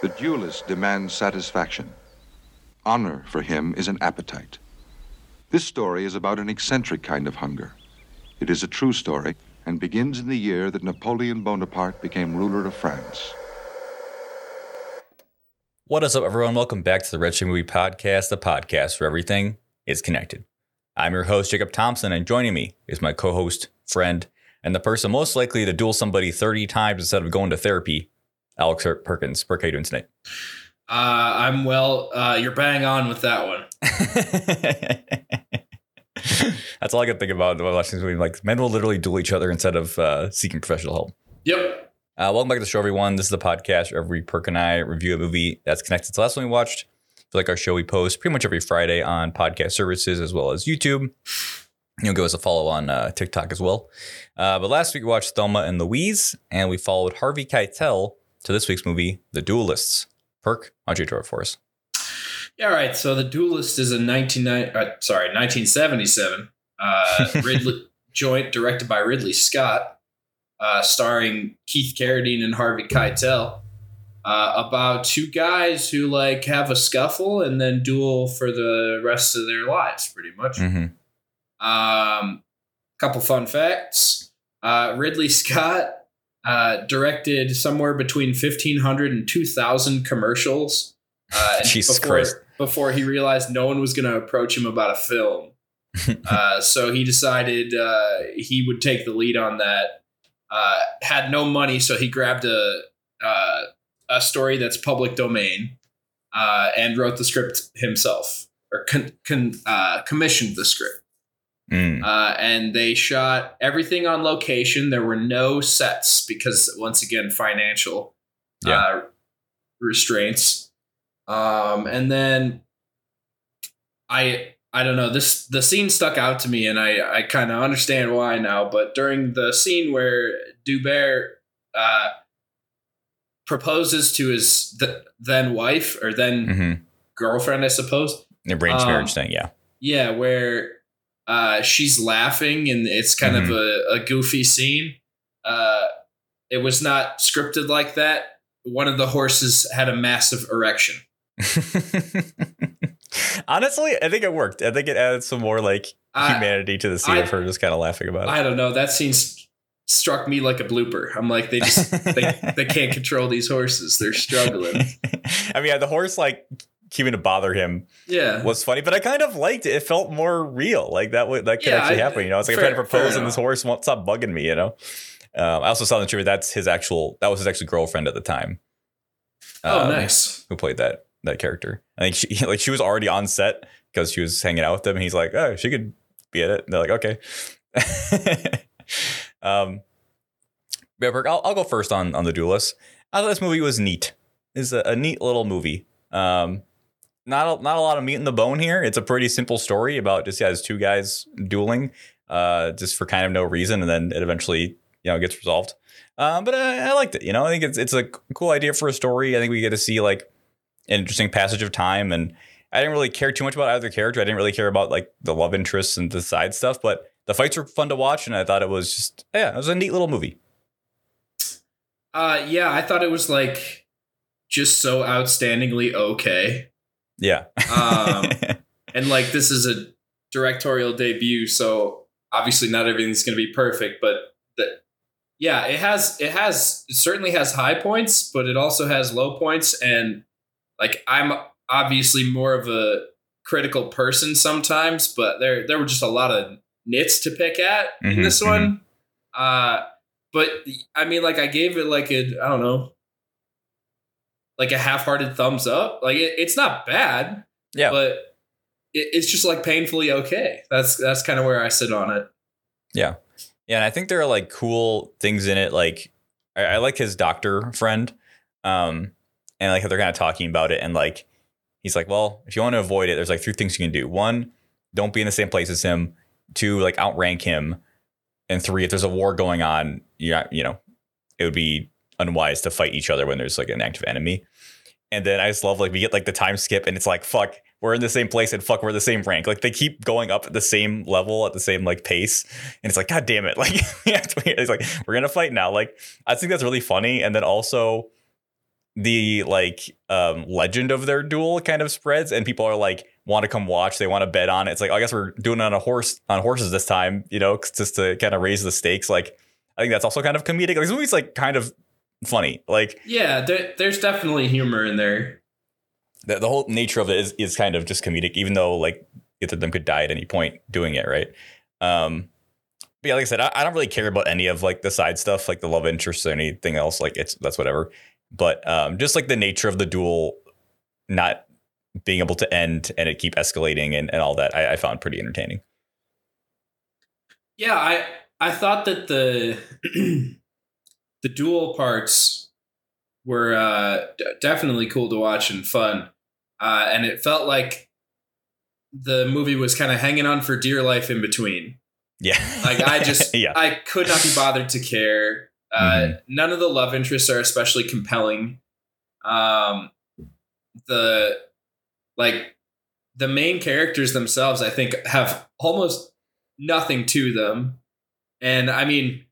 The duelist demands satisfaction. Honor for him is an appetite. This story is about an eccentric kind of hunger. It is a true story and begins in the year that Napoleon Bonaparte became ruler of France. What is up, everyone? Welcome back to the Red Movie Podcast, the podcast where everything is connected. I'm your host, Jacob Thompson, and joining me is my co host, friend, and the person most likely to duel somebody 30 times instead of going to therapy, Alex Perkins. Perk, how you doing tonight? Uh, I'm well. Uh, you're bang on with that one. That's all I can think about while watching this movie. Like, men will literally duel each other instead of uh, seeking professional help. Yep. Uh, welcome back to the show, everyone. This is the podcast where every Perk and I review a movie that's connected to the last one we watched. For like our show, we post pretty much every Friday on podcast services as well as YouTube. You'll give us a follow on uh, TikTok as well. Uh, but last week we watched Thelma and Louise, and we followed Harvey Keitel to this week's movie, The Duelists. Perk, why don't you draw it for us? Yeah, all right. So The Duelist is a 19, uh, sorry, 1977 uh, Ridley joint directed by Ridley Scott, uh, starring Keith Carradine and Harvey Keitel. Uh, about two guys who like have a scuffle and then duel for the rest of their lives, pretty much. Mm-hmm. Um, couple fun facts: uh, Ridley Scott uh, directed somewhere between 1,500 and 2,000 commercials. Uh, Jesus before, Christ. Before he realized no one was going to approach him about a film. uh, so he decided uh, he would take the lead on that. Uh, had no money, so he grabbed a, uh, a story that's public domain uh, and wrote the script himself or con- con- uh, commissioned the script. Mm. Uh, and they shot everything on location. There were no sets because, once again, financial Yeah. uh, restraints. Um, and then I I don't know this the scene stuck out to me, and I I kind of understand why now. But during the scene where D'Hubert uh, proposes to his th- then wife or then hmm girlfriend, I suppose. The arranged Um, marriage thing, yeah. Yeah, where uh, she's laughing and it's kind of a, a goofy scene. Uh, it was not scripted like that. One of the horses had a massive erection. Honestly, I think it worked. I think it added some more like I- humanity to the scene I- of her just kind of laughing about it. I don't know. That scene struck me like a blooper. I'm like, they just they, they can't control these horses. They're struggling. I mean, yeah, the horse like keeping to bother him Yeah. was funny, but I kind of liked it. It felt more real. Like that would that could Yeah, actually I- happen. You know, it's like fair- I'm trying to propose and this horse won't stop bugging me. You know. Um, I also saw in the trivia that's his actual that was his actual girlfriend at the time. oh, um, nice. Who played that that character? I think she like she was already on set because she was hanging out with them, and he's like, oh, she could be at it. And they're like, okay. um, yeah, I'll, I'll go first on on the duelist. I thought this movie was neat. It's a, a neat little movie. Um, not a, not a lot of meat in the bone here. It's a pretty simple story about just yeah, two guys dueling, uh, just for kind of no reason, and then it eventually you know gets resolved. Um, but I, I liked it. You know, I think it's it's a cool idea for a story. I think we get to see like an interesting passage of time, and I didn't really care too much about either character. I didn't really care about like the love interests and the side stuff, but the fights were fun to watch, and I thought it was just yeah, it was a neat little movie. Uh, yeah, I thought it was like just so outstandingly okay. Yeah. Um, and like this is a directorial debut so obviously not everything's going to be perfect but the, yeah it has it has it certainly has high points but it also has low points and like i'm obviously more of a critical person sometimes but there there were just a lot of nits to pick at Mhm, in this one uh but i mean like i gave it like a i don't know like a half-hearted thumbs up like it, it's not bad yeah. but it, it's just like painfully okay. That's that's kind of where I sit on it. Yeah, Yeah, and I think there are like cool things in it. Like I, I like his doctor friend, um, and like how they're kind of talking about it, and like he's like, well, if you want to avoid it, there's like three things you can do. One, don't be in the same place as him. Two, like outrank him, and three, if there's a war going on, yeah, you know, it would be unwise to fight each other when there's like an active enemy. And then I just love like we get like the time skip, and it's like fuck, we're in the same place, and fuck, we're the same rank. Like they keep going up at the same level at the same like pace, and it's like god damn it, like it's like we're gonna fight now. Like I think that's really funny, and then also the like um legend of their duel kind of spreads and people are like want to come watch they want to bet on it it's like oh, i guess we're doing it on a horse on horses this time you know just to kind of raise the stakes like i think that's also kind of comedic like this movie's like kind of funny. Like Yeah, there, there's definitely humor in there. the, the whole nature of it is, is kind of just comedic even though like either of them could die at any point doing it right? Um but yeah like i said I, I don't really care about any of like the side stuff like the love interest or anything else like it's that's whatever. But um just like the nature of the duel not being able to end and it keep escalating and, and all that I, I found pretty entertaining. Yeah, I I thought that the the duel parts were uh, d- definitely cool to watch and fun, uh, and it felt like the movie was kind of hanging on for dear life in between. yeah Like I just yeah I could not be bothered to care. Uh, Mhm. None of the love interests are especially compelling. Um, the like the main characters themselves, I think, have almost nothing to them. And I mean,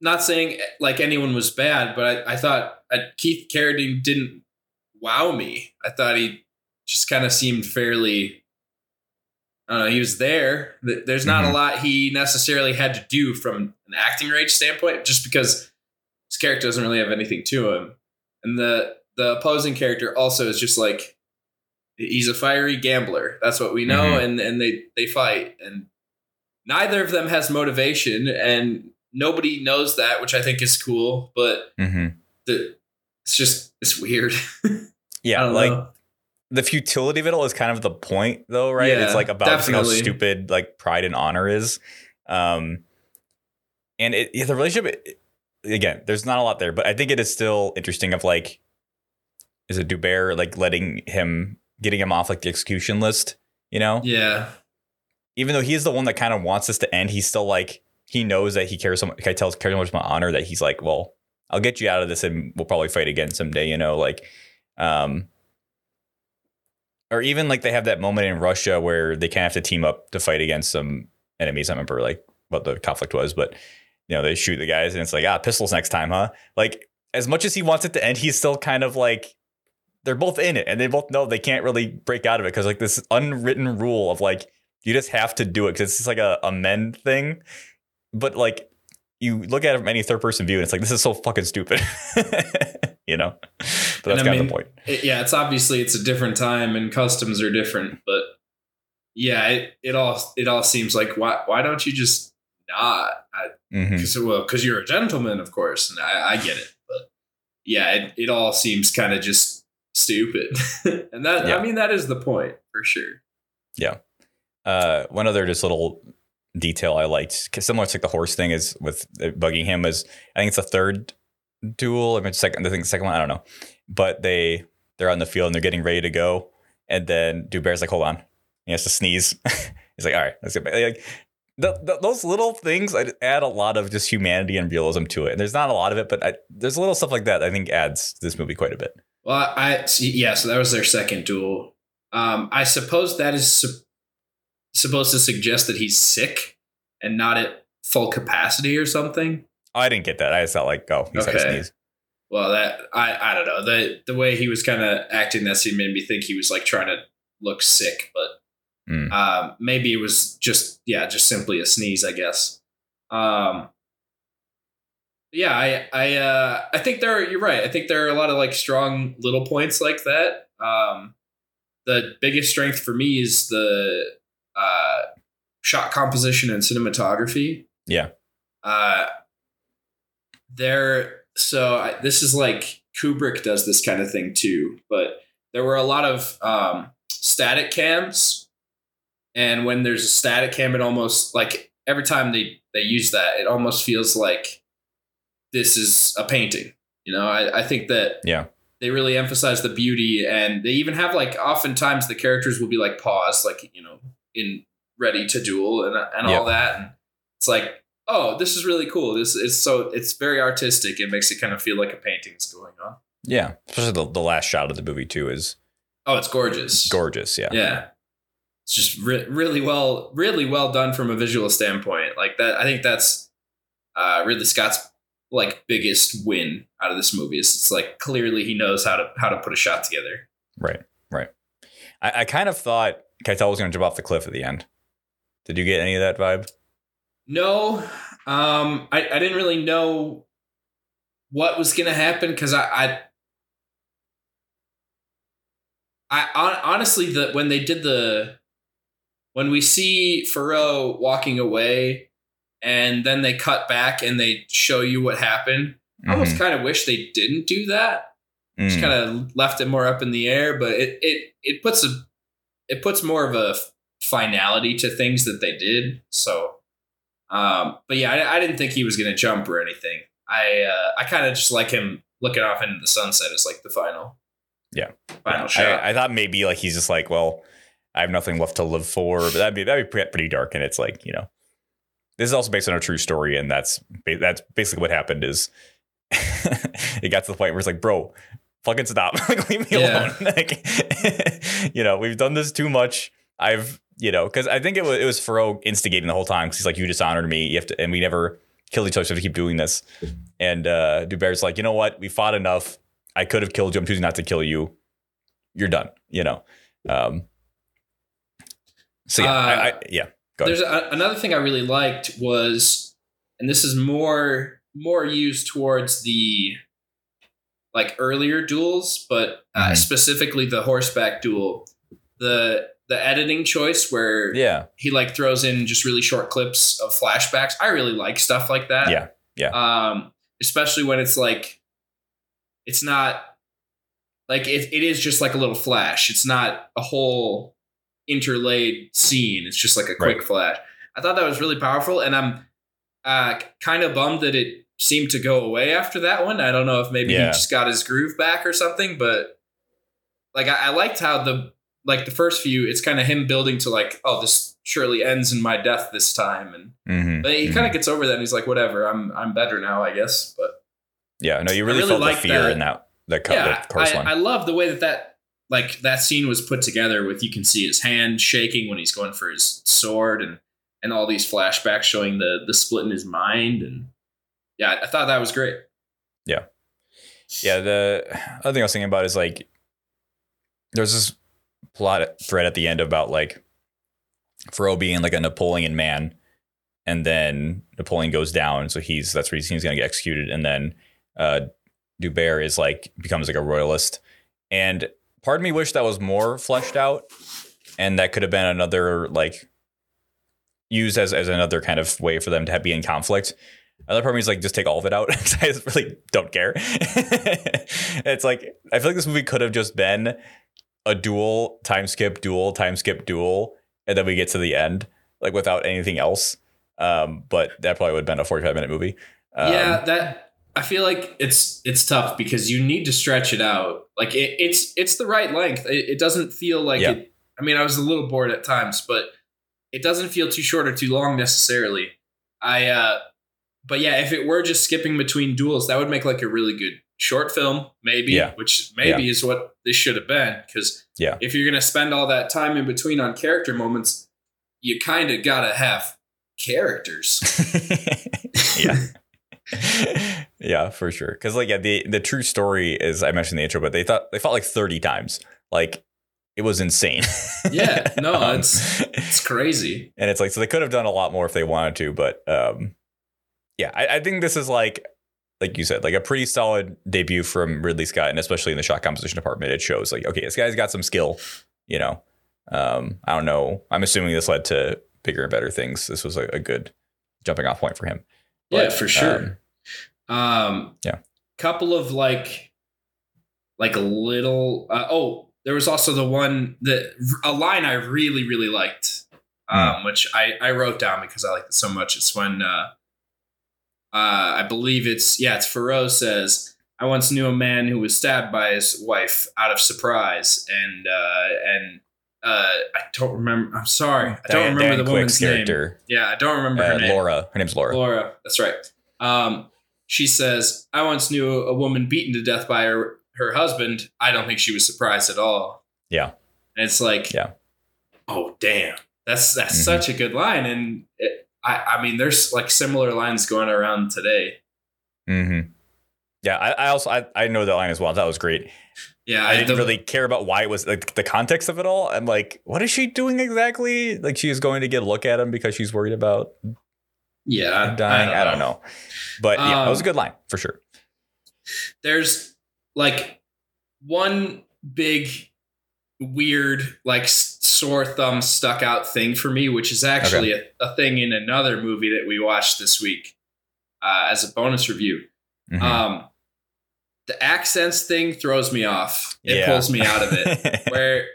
not saying like anyone was bad, but I, I thought uh, Keith Carradine didn't wow me. I thought he just kind of seemed fairly. I don't know. He was there. There's not Mhm. a lot he necessarily had to do from an acting range standpoint, just because his character doesn't really have anything to him, and the the opposing character also is just like he's a fiery gambler. That's what we know, Mhm. and and they they fight, and neither of them has motivation, and nobody knows that, which I think is cool. But hmm the it's just it's weird. Yeah like know. the futility of it all is kind of the point though right Yeah, it's like about how stupid like pride and honor is um and it yeah, the relationship it- again there's not a lot there but i think it is still interesting of like is it D'Hubert like letting him getting him off like the execution list you know yeah, even though he's the one that kind of wants this to end he's still like he knows that he cares so much tells cares so much about honor that he's like well i'll get you out of this and we'll probably fight again someday you know like um or even like they have that moment in russia where they kind of have to team up to fight against some enemies. I remember like what the conflict was but you know they shoot the guys and it's like ah pistols next time huh? Like as much as he wants it to end he's still kind of like they're both in it and they both know they can't really break out of it because like this unwritten rule of like you just have to do it because it's just like a, a men thing but like you look at it from any third person view and it's like this is so fucking stupid you know but that's And I kind of the point It- yeah. It's obviously it's a different time and customs are different, but yeah, it, it all it all seems like why why don't you just not? Because well, because you're a gentleman, of course, and I, I get it, but yeah, it, it all seems kind of just stupid, and that Yeah. I mean that is the point for sure. Yeah uh, one other just little detail I liked, similar to like the horse thing, is with uh, bugging him is I think it's the third duel, I mean second, I think the second one, I don't know, but they they're on the field and they're getting ready to go, and then D'Hubert's like, hold on, he has to sneeze. He's like, all right, let's get back. Like, the, the, those little things I- add a lot of just humanity and realism to it. And there's not a lot of it, but I, there's a little stuff like that I think adds to this movie quite a bit. Well, I yeah, so that was their second duel. Um, I suppose that is supposed to suggest that he's sick and not at full capacity or something. Oh, I didn't get that. I just thought like, oh, he's had a Okay. sneeze. Well, that I I don't know the the way he was kind of acting that scene made me think he was like trying to look sick, but Mm. um, maybe it was just yeah, just simply a sneeze, I guess. Um, yeah, I I uh, I think there are, you're right. I think there are a lot of like strong little points like that. Um, the biggest strength for me is the uh, shot composition and cinematography. Yeah. Uh, there. So I, this is like Kubrick does this kind of thing too, but there were a lot of um, static cams, and when there's a static cam, it almost like every time they they use that, it almost feels like this is a painting. You know, I, I think that Yeah. they really emphasize the beauty, and they even have like oftentimes the characters will be like paused, like you know, in ready to duel and and Yeah. all that, and it's like. Oh, this is really cool. This is so it's very artistic. It makes it kind of feel like a painting is going on. Yeah. Especially the, the last shot of the movie too is Oh, it's gorgeous. gorgeous. Yeah. Yeah. It's just re- really well, really well done from a visual standpoint. Like that, I think that's uh, Ridley Scott's like biggest win out of this movie. Is it's like clearly he knows how to how to put a shot together. Right, right. I, I kind of thought Keitel was going to jump off the cliff at the end. Did you get any of that vibe? No, um, I, I didn't really know what was going to happen because I, I, I honestly the when they did the when we see Feraud walking away and then they cut back and they show you what happened. Mm-hmm. I almost mm-hmm. kind of wish they didn't do that. Mm. Just kind of left it more up in the air, but it it it puts a it puts more of a finality to things that they did. So, um, but yeah, I, I didn't think he was going to jump or anything. I uh, I kind of just like him looking off into the sunset as like the final. Yeah, final yeah. shot. I, I, thought maybe like he's just like, well, I have nothing left to live for, but that'd be that'd be pretty dark. And it's like you know, this is also based on a true story, and that's that's basically what happened. Is it got to the point where it's like, bro, fucking stop, like leave me yeah. alone. like, you know, we've done this too much. I've you know, because I think it was it was Feraud instigating the whole time because he's like, you dishonored me, you have to, and we never killed each other, so to keep doing this. And uh, D'Hubert's like, you know what, we fought enough. I could have killed you. I'm choosing not to kill you. You're done. You know. Um, so yeah, uh, I, I, yeah. There's a, another thing I really liked was, and this is more more used towards the like earlier duels, but uh, mm-hmm. specifically the horseback duel. The the editing choice where yeah he like throws in just really short clips of flashbacks. I really like stuff like that. Yeah, yeah. Um, especially when it's like it's not like it, it is just like a little flash. It's not a whole interlaid scene. It's just like a quick right. flash. I thought that was really powerful, and I'm uh, kind of bummed that it seemed to go away after that one. I don't know if maybe yeah. he just got his groove back or something, but like I, I liked how the like the first few, it's kind of him building to like, oh, this surely ends in my death this time, and mm-hmm, but he mm-hmm. kind of gets over that. and He's like, whatever, I'm I'm better now, I guess. But yeah, no, you really, really felt the fear that. in that that cut, yeah, I, one. I love the way that that like that scene was put together with you can see his hand shaking when he's going for his sword and and all these flashbacks showing the the split in his mind and yeah, I thought that was great. Yeah. Yeah, the other thing I was thinking about is like there's this plot thread at the end about like Feraud being like a Napoleon man, and then Napoleon goes down, so he's that's where he's gonna get executed, and then uh, D'Hubert is like becomes like a royalist, and part of me wish that was more fleshed out, and that could have been another like used as as another kind of way for them to have, be in conflict. Other part of me is like just take all of it out because I just really don't care. it's like I feel like this movie could have just been a duel time skip, duel time skip, duel, and then we get to the end like without anything else. Um, but that probably would have been a 45 minute movie. Um, yeah, that I feel like it's it's tough because you need to stretch it out. Like it, it's it's the right length. It, it doesn't feel like yeah. it. I mean, I was a little bored at times, but it doesn't feel too short or too long necessarily. I uh but yeah, if it were just skipping between duels, that would make like a really good short film, maybe, yeah. which maybe yeah. is what this should have been. Because yeah. if you're going to spend all that time in between on character moments, you kind of got to have characters. yeah. yeah, for sure. Because like yeah, the the true story is I mentioned the intro, but they thought they fought like thirty times. Like it was insane. yeah, no, um, it's it's crazy. And it's like so they could have done a lot more if they wanted to, but um, yeah, I, I think this is like like you said, like a pretty solid debut from Ridley Scott, and especially in the shot composition department, it shows like, okay, this guy's got some skill. You know, um, I don't know. I'm assuming this led to bigger and better things. This was a, a good jumping off point for him. But, yeah, for sure. Um, um, yeah, couple of like, like a little. Uh, oh, there was also the one that a line I really really liked, hmm. um, mm. which I I wrote down because I liked it so much. It's when. Uh, uh, I believe it's yeah, it's Feraud says. I once knew a man who was stabbed by his wife out of surprise, and uh, and uh, I don't remember. I'm sorry, I don't remember Dan the woman's character. name. Yeah, I don't remember her uh, name. Laura. Her name's Laura. Laura. That's right. Um, she says, "I once knew a woman beaten to death by her her husband. I don't think she was surprised at all." Yeah, and it's like, yeah, oh damn, that's that's mm-hmm. such a good line, and it, I, I mean, there's like similar lines going around today. Mm-hmm. Yeah, I, I also I, I know that line as well. That was great. Yeah, I didn't the- really care about why it was like the context of it all. I'm like, what is she doing exactly? Like she's going to get a look at him because she's worried about Yeah, dying. I don't, know. But yeah, that was a Um, good line for sure. There's like one big weird like sore thumb stuck out thing for me, which is actually a, a thing in another movie that we watched this week uh, as a bonus review. Mhm. Um, the accents thing throws me off. It Yeah. pulls me out of it. Where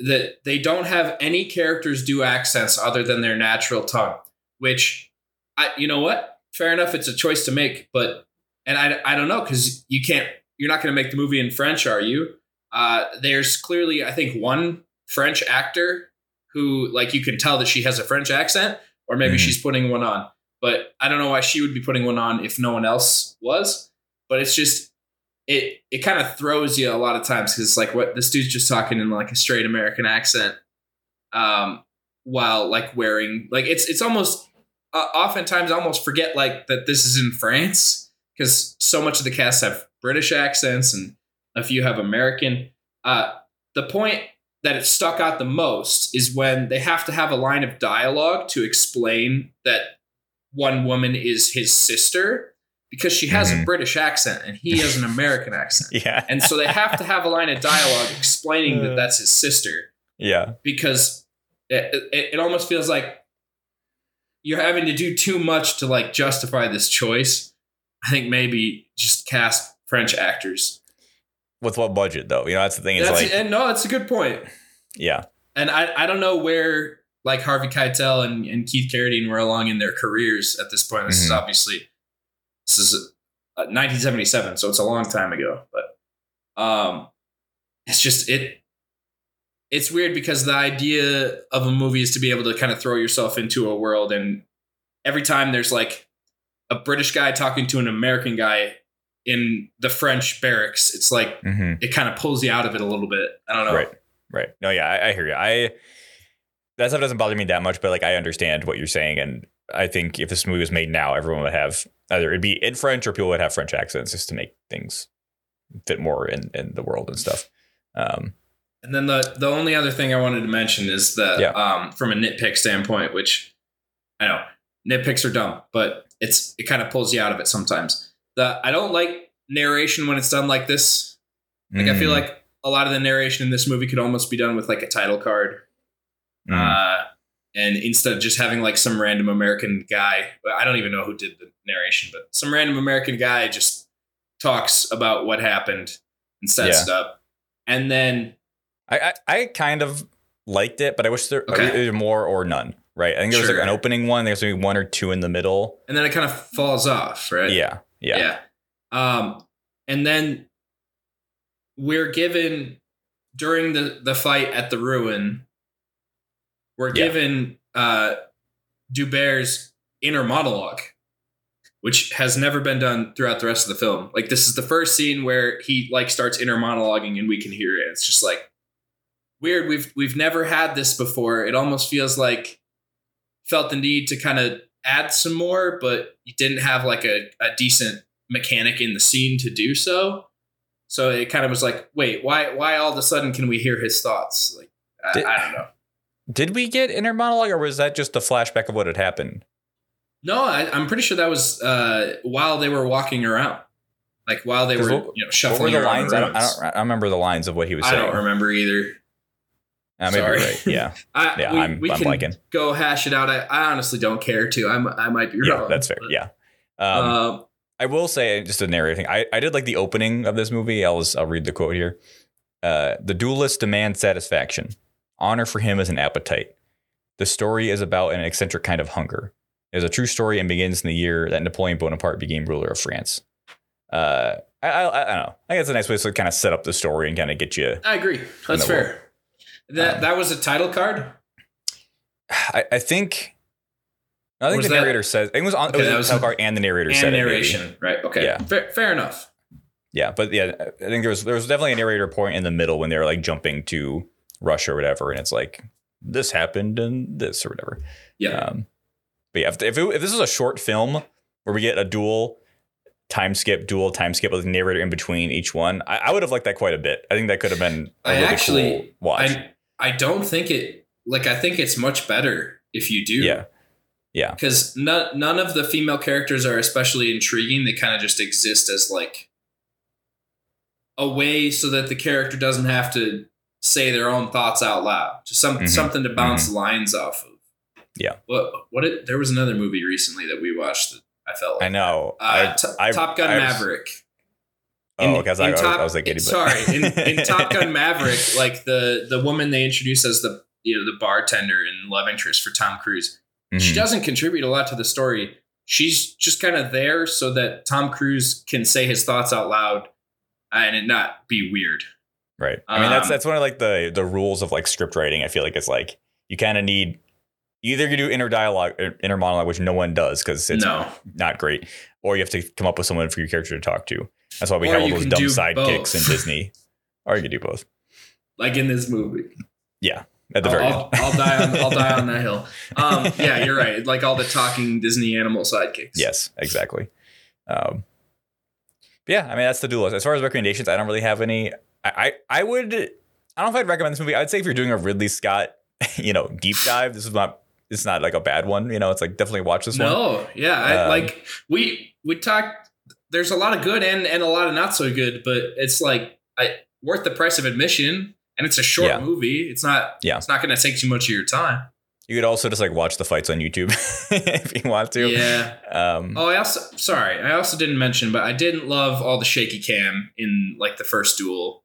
that they don't have any characters do accents other than their natural tongue, which I you know what? Fair enough, it's a choice to make, but and I I don't know because you can't you're not going to make the movie in French, are you? Uh, there's clearly I think one French actor who like you can tell that she has a French accent, or maybe Mhm. she's putting one on. But I don't know why she would be putting one on if no one else was. But it's just it it kind of throws you a lot of times because it's like what this dude's just talking in like a straight American accent, um, while like wearing like it's it's almost uh, oftentimes I almost forget like that this is in France because so much of the cast have British accents and a few have American. Uh, the point that it stuck out the most is when they have to have a line of dialogue to explain that one woman is his sister because she has a Mhm. British accent and he has an American accent. yeah, And so they have to have a line of dialogue explaining that that's his sister yeah, because it, it, it almost feels like you're having to do too much to like justify this choice. I think maybe just cast French actors. With what budget though? You know, that's the thing. It's That's, like, and no, that's a good point. yeah, And I, I don't know where like Harvey Keitel and, and Keith Carradine were along in their careers at this point. This is Mhm. obviously this is uh, 1977, so it's a long time ago. But um, it's just it. It's weird because the idea of a movie is to be able to kind of throw yourself into a world, and every time there's like a British guy talking to an American guy in the French barracks, it's like hmm it kind of pulls you out of it a little bit. I don't know. right, right. No, yeah, I, I hear you. I that stuff doesn't bother me that much, but like I understand what you're saying, and I think if this movie was made now, everyone would have either it'd be in French or people would have French accents just to make things fit more in in the world and stuff. Um, And then the the only other thing I wanted to mention is that Yeah. um, from a nitpick standpoint, which I know nitpicks are dumb, but it's it kind of pulls you out of it sometimes. The I don't like narration when it's done like this. Like I feel mm, like a lot of the narration in this movie could almost be done with like a title card, mm, uh, and instead of just having like some random American guy, I don't even know who did the narration, but some random American guy just talks about what happened and sets Yeah. it up, and then I, I I kind of liked it, but I wish there Okay. either more or none. Right, I think there was Sure. like an opening one. There's maybe one or two in the middle. and then it kind of falls off, right? Yeah, yeah, yeah. Um, and then we're given during the the fight at the ruin, we're Yeah. given uh D'Hubert's inner monologue, which has never been done throughout the rest of the film. Like this is the first scene where he like starts inner monologuing and we can hear it. It's just like weird. We've we've never had this before. It almost feels like felt the need to kind of add some more, but you didn't have like a, a decent mechanic in the scene to do so. So it kind of was like, wait, why why all of a sudden can we hear his thoughts? Like I, Did- I don't know. Did we get inner monologue, or was that just a flashback of what had happened? No, I, I'm pretty sure that was uh, while they were walking around, like while they were what- you know What were shuffling the around lines? I don't, I don't. I don't remember the lines of what he was I saying. I don't remember either. Uh, maybe Sorry. right. Yeah, I, Yeah, we, I'm- we I'm can blanking. go hash it out. I, I honestly don't care to. I'm, I might be wrong. yeah, that's fair. but, Yeah. Um, um, I will say just a narrative thing. I, I did like the opening of this movie. I'll I'll read the quote here. Uh, the duelist demands satisfaction. Honor for him is an appetite. The story is about an eccentric kind of hunger. It is a true story and begins in the year that Napoleon Bonaparte became ruler of France. Uh, I, I, I don't know. I think it's a nice way to kind of set up the story and kind of get you. I agree. That's fair. That Um, that was a title card. I, I think. I think the that- narrator says it was on Okay, it was, that was- the title card and the narrator and said it, narration, right? Okay, Yeah. fair, fair enough. Yeah, but yeah, I think there was there was definitely a narrator point in the middle when they were like jumping to Russia or whatever, and it's like this happened and this or whatever. Yeah, Um, but yeah, if if, it, if this is a short film where we get a duel time skip, duel time skip with the narrator in between each one. I, I would have liked that quite a bit. I think that could have been a I really actually- cool watch. I I don't think it like I think it's much better if you do. yeah. Yeah. Because none none of the female characters are especially intriguing. They kind of just exist as like a way so that the character doesn't have to say their own thoughts out loud. Just some Mhm. something to bounce lines off of. Yeah. What what it, there was another movie recently that we watched that I felt like I know. Uh, I, T- I- Top Gun I was- Maverick. Oh, In- okay. I was, like, I was- Top- I was like, but- sorry, in, in Top Gun Maverick, like the the woman they introduce as the you know the bartender and love interest for Tom Cruise, she Mhm. doesn't contribute a lot to the story. She's just kind of there so that Tom Cruise can say his thoughts out loud and it not be weird. Right. I mean, that's Um, that's one of like the the rules of like script writing. I feel like it's like you kind of need either you do inner dialogue, or inner monologue, which no one does because it's no, not great, or you have to come up with someone for your character to talk to. That's why we Or have all those dumb sidekicks in. Disney. Or you can do both like in this movie. Yeah. At the I'll, very I'll, end. I'll die on I'll die on that hill. Um, yeah, you're right. Like all the talking Disney animal sidekicks. Yes, exactly. Um, yeah, I mean that's the duel list. As far as recommendations, I don't really have any. I, I I would I don't know if I'd recommend this movie. I'd say if you're doing a Ridley Scott, you know, deep dive, this is not it's not like a bad one. You know, it's like definitely watch this one. No, yeah, I, Um, like we we talked. There's a lot of good and and a lot of not so good, but it's like I worth the price of admission, and it's a short Yeah. movie. It's not. Yeah. it's not going to take too much of your time. You could also just like watch the fights on YouTube if you want to. Yeah. Um, Oh, I also sorry, I also didn't mention, but I didn't love all the shaky cam in like the first duel.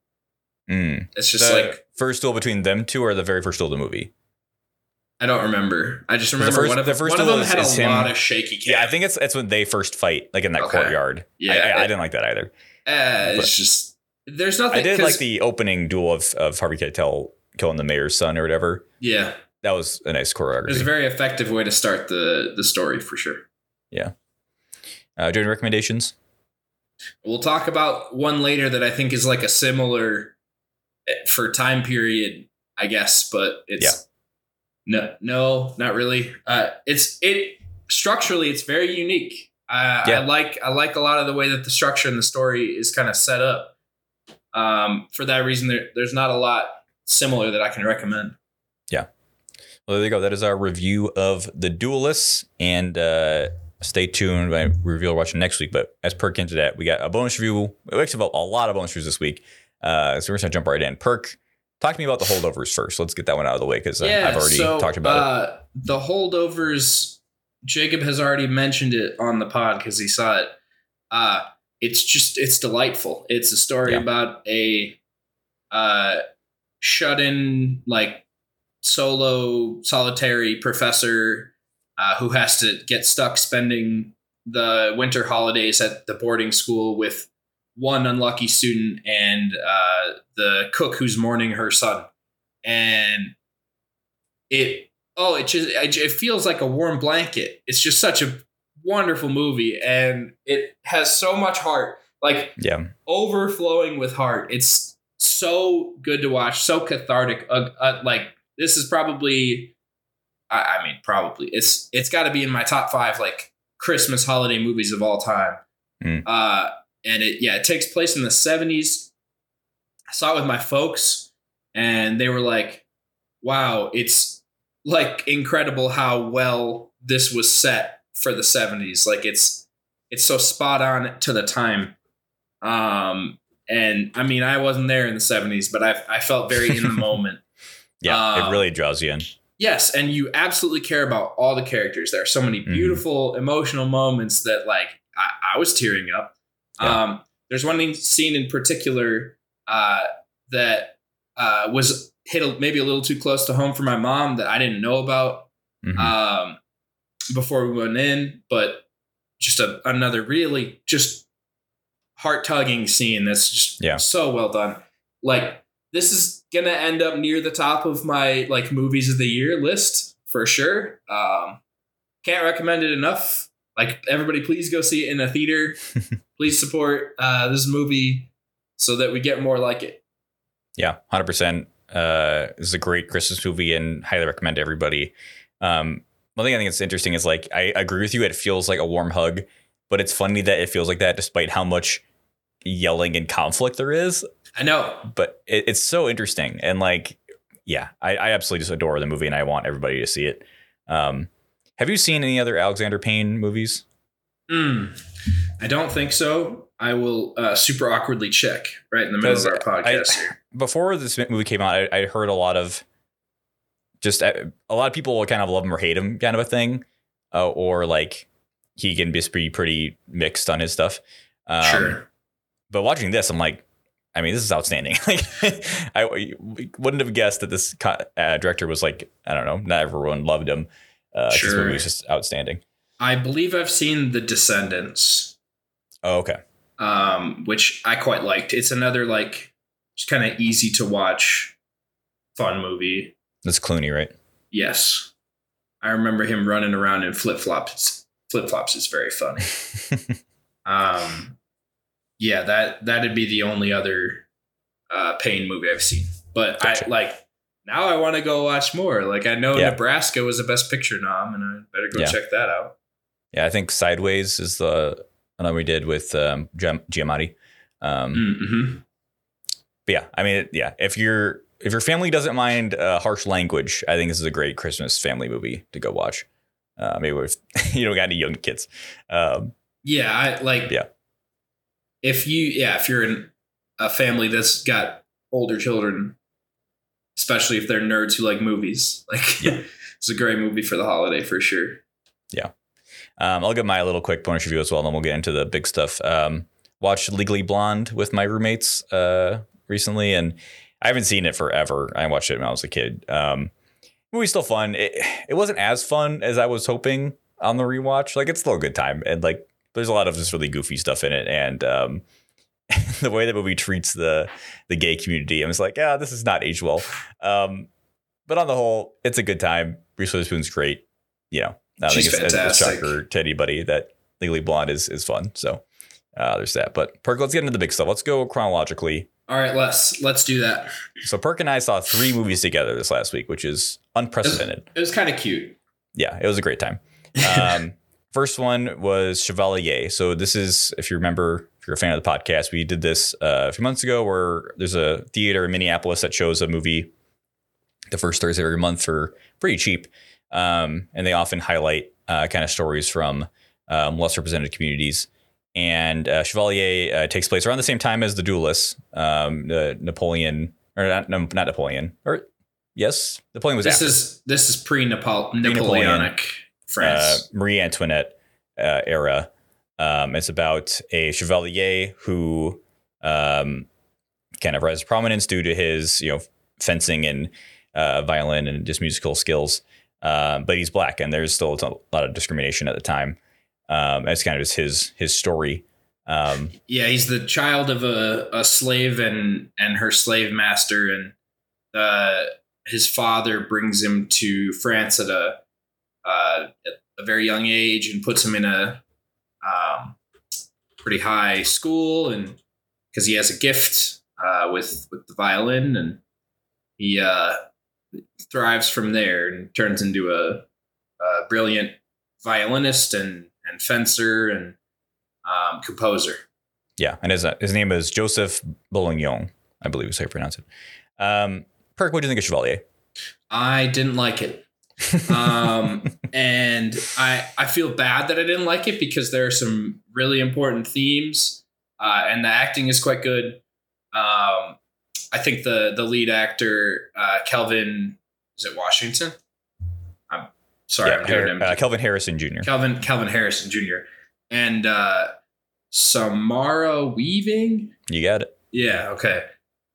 mm. It's just like first duel between them two or the very first duel of the movie. I don't remember. I just The remember first- one of the first one of them had a him- lot of shaky cam. Yeah, I think it's it's when they first fight, like in that Okay. courtyard. Yeah, I, I, I didn't like that either. Uh, but- it's just there's nothing. I did like the opening duel of of Harvey Keitel killing the mayor's son or whatever. yeah. That was a nice choreography. It was a very effective way to start the the story for sure. Yeah. Uh, do you have any recommendations? We'll talk about one later that I think is like a similar eh, for time period, I guess, but it's no, no, not really. Uh, it's it structurally, it's very unique. I, Yeah. I like I like a lot of the way that the structure and the story is kind of set up. Um, for that reason, there, there's not a lot similar that I can recommend. Yeah. Well, there you go. That is our review of The Duelists. And uh, stay tuned. I reveal watching next week. But as Perk hinted that, we got a bonus review. We actually have a lot of bonus reviews this week. Uh, so we're just going to jump right in. Perk, talk to me about the holdovers first. Let's get that one out of the way because I've already so, talked about it. uh, The holdovers, Jacob has already mentioned it on the pod because he saw it. Uh, it's just it's delightful. It's a story Yeah. about a uh, shut-in like solo solitary professor uh, who has to get stuck spending the winter holidays at the boarding school with one unlucky student and uh, the cook who's mourning her son. And it oh it just it, feels like a warm blanket. It's just such a wonderful movie and it has so much heart. Like Yeah. overflowing with heart. It's so good to watch so cathartic uh, uh, like this is probably I, I mean probably it's it's got to be in my top five like christmas holiday movies of all time. Mm. uh and it yeah it takes place in the 70s i saw it with my folks and they were like wow it's like incredible how well this was set for the 70s like it's it's so spot on to the time um and i mean i wasn't there in the 70s but i, I felt very in the moment Yeah. Um, it really draws you in. yes and you absolutely care about all the characters there are so many Mhm. beautiful emotional moments that like i, I was tearing up Yeah. um there's one scene in particular uh that uh was hit a, maybe a little too close to home for my mom that i didn't know about Mhm. um, before we went in, but just a, another really just heart tugging scene that's just Yeah. so well done. Like this is gonna end up near the top of my like movies of the year list for sure. Um, can't recommend it enough. Like everybody, please go see it in a theater. please support uh, this movie so that we get more like it. Yeah, hundred percent. Uh, this is a great Christmas movie and highly recommend to everybody. Um, one thing I think is interesting is like I agree with you. It feels like a warm hug. but it's funny that it feels like that despite how much yelling and conflict there is. I know. But it, it's so interesting and like, yeah, I, I absolutely just adore the movie and I want everybody to see it. Um, have you seen any other Alexander Payne movies? Mm, I don't think so. I will uh, super awkwardly check right in the middle of our podcast. I, before this movie came out, I, I heard a lot of just uh, a lot of people kind of love him or hate him kind of a thing, uh, or like he can just be pretty mixed on his stuff. Um, sure. But watching this, I'm like, I mean, this is outstanding. like, I wouldn't have guessed that this uh, director was like, I don't know, not everyone loved him. Uh, sure. This movie was just outstanding. I believe I've seen The Descendants. Oh, okay. Um, which I quite liked. It's another like just kind of easy to watch, fun movie. That's Clooney, right? Yes. I remember him running around in flip flops. Flip flops is very funny. um, yeah, that that'd be the only other uh, Payne movie I've seen. But gotcha. I like now I want to go watch more. Like I know yeah. Nebraska was a Best Picture nom, and I better go yeah. check that out. Yeah, I think Sideways is the one we did with um, Giamatti. Um, mm-hmm. But yeah, I mean, yeah, if you're if your family doesn't mind uh, harsh language, I think this is a great Christmas family movie to go watch. Uh, maybe if you don't got any young kids. Um, yeah, I like. Yeah, if you yeah if you're in a family that's got older children, especially if they're nerds who like movies, like yeah. it's a great movie for the holiday for sure. Yeah, um, I'll give my little quick bonus review as well, and then we'll get into the big stuff. Um, watched Legally Blonde with my roommates uh, recently, and I haven't seen it forever. I watched it when I was a kid. Um, movie's still fun. It, it wasn't as fun as I was hoping on the rewatch. Like it's still a good time, and like there's a lot of just really goofy stuff in it, and um, the way the movie treats the the gay community, I was like, yeah, this is not aged well. Um, but on the whole, it's a good time. Reese Witherspoon's great. You know, I She's think it's, fantastic. a shocker to anybody that Legally Blonde is is fun. So uh, there's that. But Perk, let's get into the big stuff. Let's go chronologically. All right, let's let's do that. So Perk and I saw three movies together this last week, which is unprecedented. It was, was kind of cute. Yeah, it was a great time. Um, first one was Chevalier. So this is, if you remember, if you're a fan of the podcast, we did this uh, a few months ago, where there's a theater in Minneapolis that shows a movie the first Thursday of every month for pretty cheap. Um, and they often highlight uh, kind of stories from um, less represented communities. And uh, Chevalier uh, takes place around the same time as The Duelists, um, Napoleon, or not, no, not Napoleon, or yes, Napoleon was. This after. is this is pre Napoleonic France, uh, Marie Antoinette uh, era. Um, it's about a Chevalier who um, kind of rises to prominence due to his you know fencing and uh, violin and just musical skills. Uh, but he's black, and there's still a lot of discrimination at the time. Um, kind of just his his story. Um, yeah, he's the child of a, a slave and and her slave master, and uh, his father brings him to France at a uh, at a very young age and puts him in a um, pretty high school, and because he has a gift uh, with with the violin, and he uh, thrives from there and turns into a, a brilliant violinist and, and fencer and um, composer. Yeah, and his uh, his name is Joseph Boulognon, I believe is how you pronounce it. Um, Perk, what do you think of Chevalier? I didn't like it, um, and I I feel bad that I didn't like it because there are some really important themes, uh, and the acting is quite good. Um, I think the the lead actor uh, Kelvin is it Washington? I'm sorry, yeah, I'm Har- him. Uh, Kelvin Harrison Jr. Kelvin Kelvin Harrison Jr. and uh, Samara Weaving. You got it. Yeah. Okay.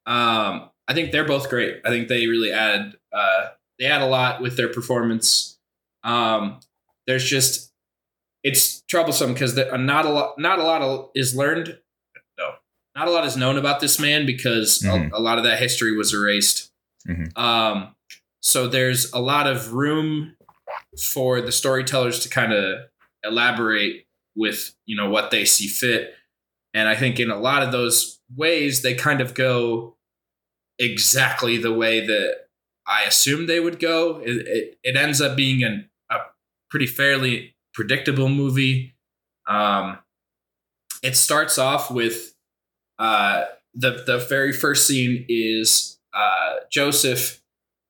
Um, I think they're both great. I think they really add uh, they add a lot with their performance. Um, there's just it's troublesome because not a lot not a lot of, is learned No, not a lot is known about this man because mm-hmm. a, a, lot of that history was erased. Mm-hmm. Um, so there's a lot of room for the storytellers to kind of elaborate with you know what they see fit, and I think in a lot of those ways they kind of go exactly the way that I assumed they would go. It, it, it ends up being an, a pretty fairly predictable movie. Um, it starts off with uh, the the very first scene is uh, Joseph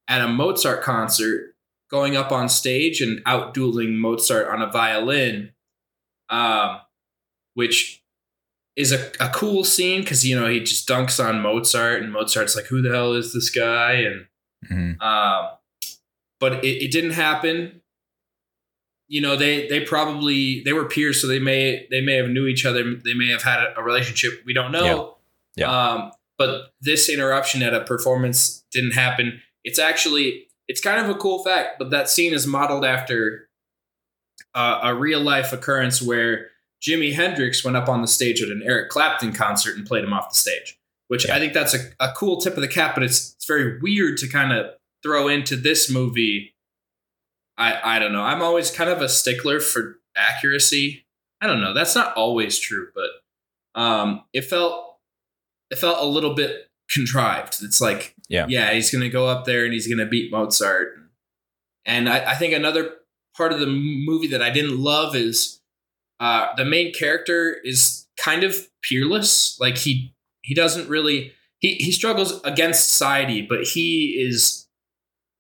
at a Mozart concert going up on stage and out dueling Mozart on a violin, um, which is a, a cool scene because you know he just dunks on Mozart and Mozart's like, "Who the hell is this guy?" and Mhm. um, but it, it didn't happen. You know, they they probably they were peers, so they may they may have knew each other. They may have had a, relationship. We don't know. Yeah. Um, but this interruption at a performance didn't happen. It's actually it's kind of a cool fact, but that scene is modeled after uh, a real life occurrence where Jimi Hendrix went up on the stage at an Eric Clapton concert and played him off the stage. Which Yeah. I think that's a, a cool tip of the cap, but it's it's very weird to kind of throw into this movie. I I don't know. I'm always kind of a stickler for accuracy. I don't know. That's not always true, but um, it felt it felt a little bit contrived. It's like Yeah. yeah, he's gonna go up there and he's gonna beat Mozart. And I, I think another part of the movie that I didn't love is uh, the main character is kind of peerless. Like he he doesn't really he he struggles against society, but he is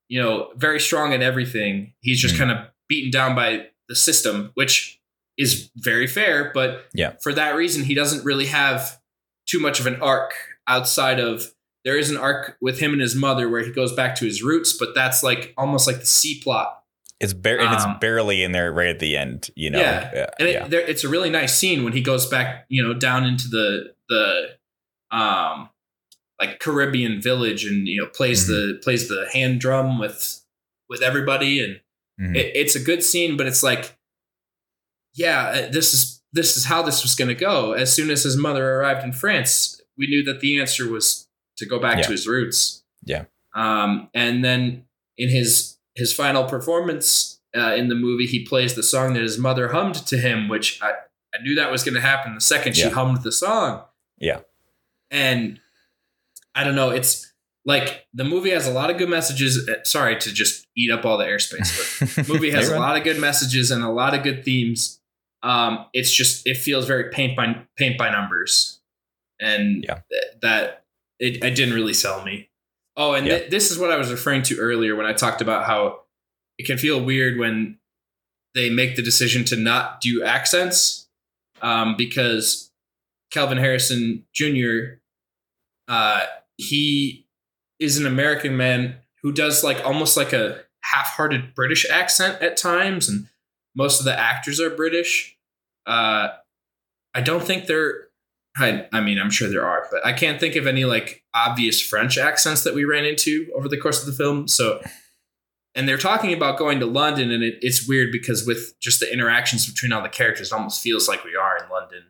you know very strong in everything. He's just Mhm. kind of beaten down by the system, which is very fair. But Yeah. for that reason, he doesn't really have too much of an arc outside of there is an arc with him and his mother where he goes back to his roots, but that's like almost like the C plot. It's bar- and it's Um, barely in there right at the end. You know. Yeah. Yeah. and it, yeah. there, it's a really nice scene when he goes back, you know, down into the the um like Caribbean village and you know plays the plays the hand drum with with everybody and Mhm. it, it's a good scene, but it's like, yeah, uh, this is this is how this was going to go. As soon as his mother arrived in France, we knew that the answer was to go back Yeah. to his roots. Yeah. Um, and then in his his final performance uh, in the movie, he plays the song that his mother hummed to him, which I, I knew that was going to happen the second she hummed the song. Yeah. And I don't know, it's like the movie has a lot of good messages. Uh, Sorry to just eat up all the airspace, but the movie has a lot of good messages and a lot of good themes. Um, it's just it feels very paint by paint by numbers, and Yeah. th- that it, it didn't really sell me. Oh, and Yeah. th- this is what I was referring to earlier when I talked about how it can feel weird when they make the decision to not do accents, um, because Kelvin Harrison Jr. Uh, he is an American man who does like almost like a half-hearted British accent at times, and most of the actors are British. Uh, I don't think there. I, I mean, I'm sure there are, but I can't think of any like obvious French accents that we ran into over the course of the film. So, and they're talking about going to London, and it, it's weird because with just the interactions between all the characters, it almost feels like we are in London.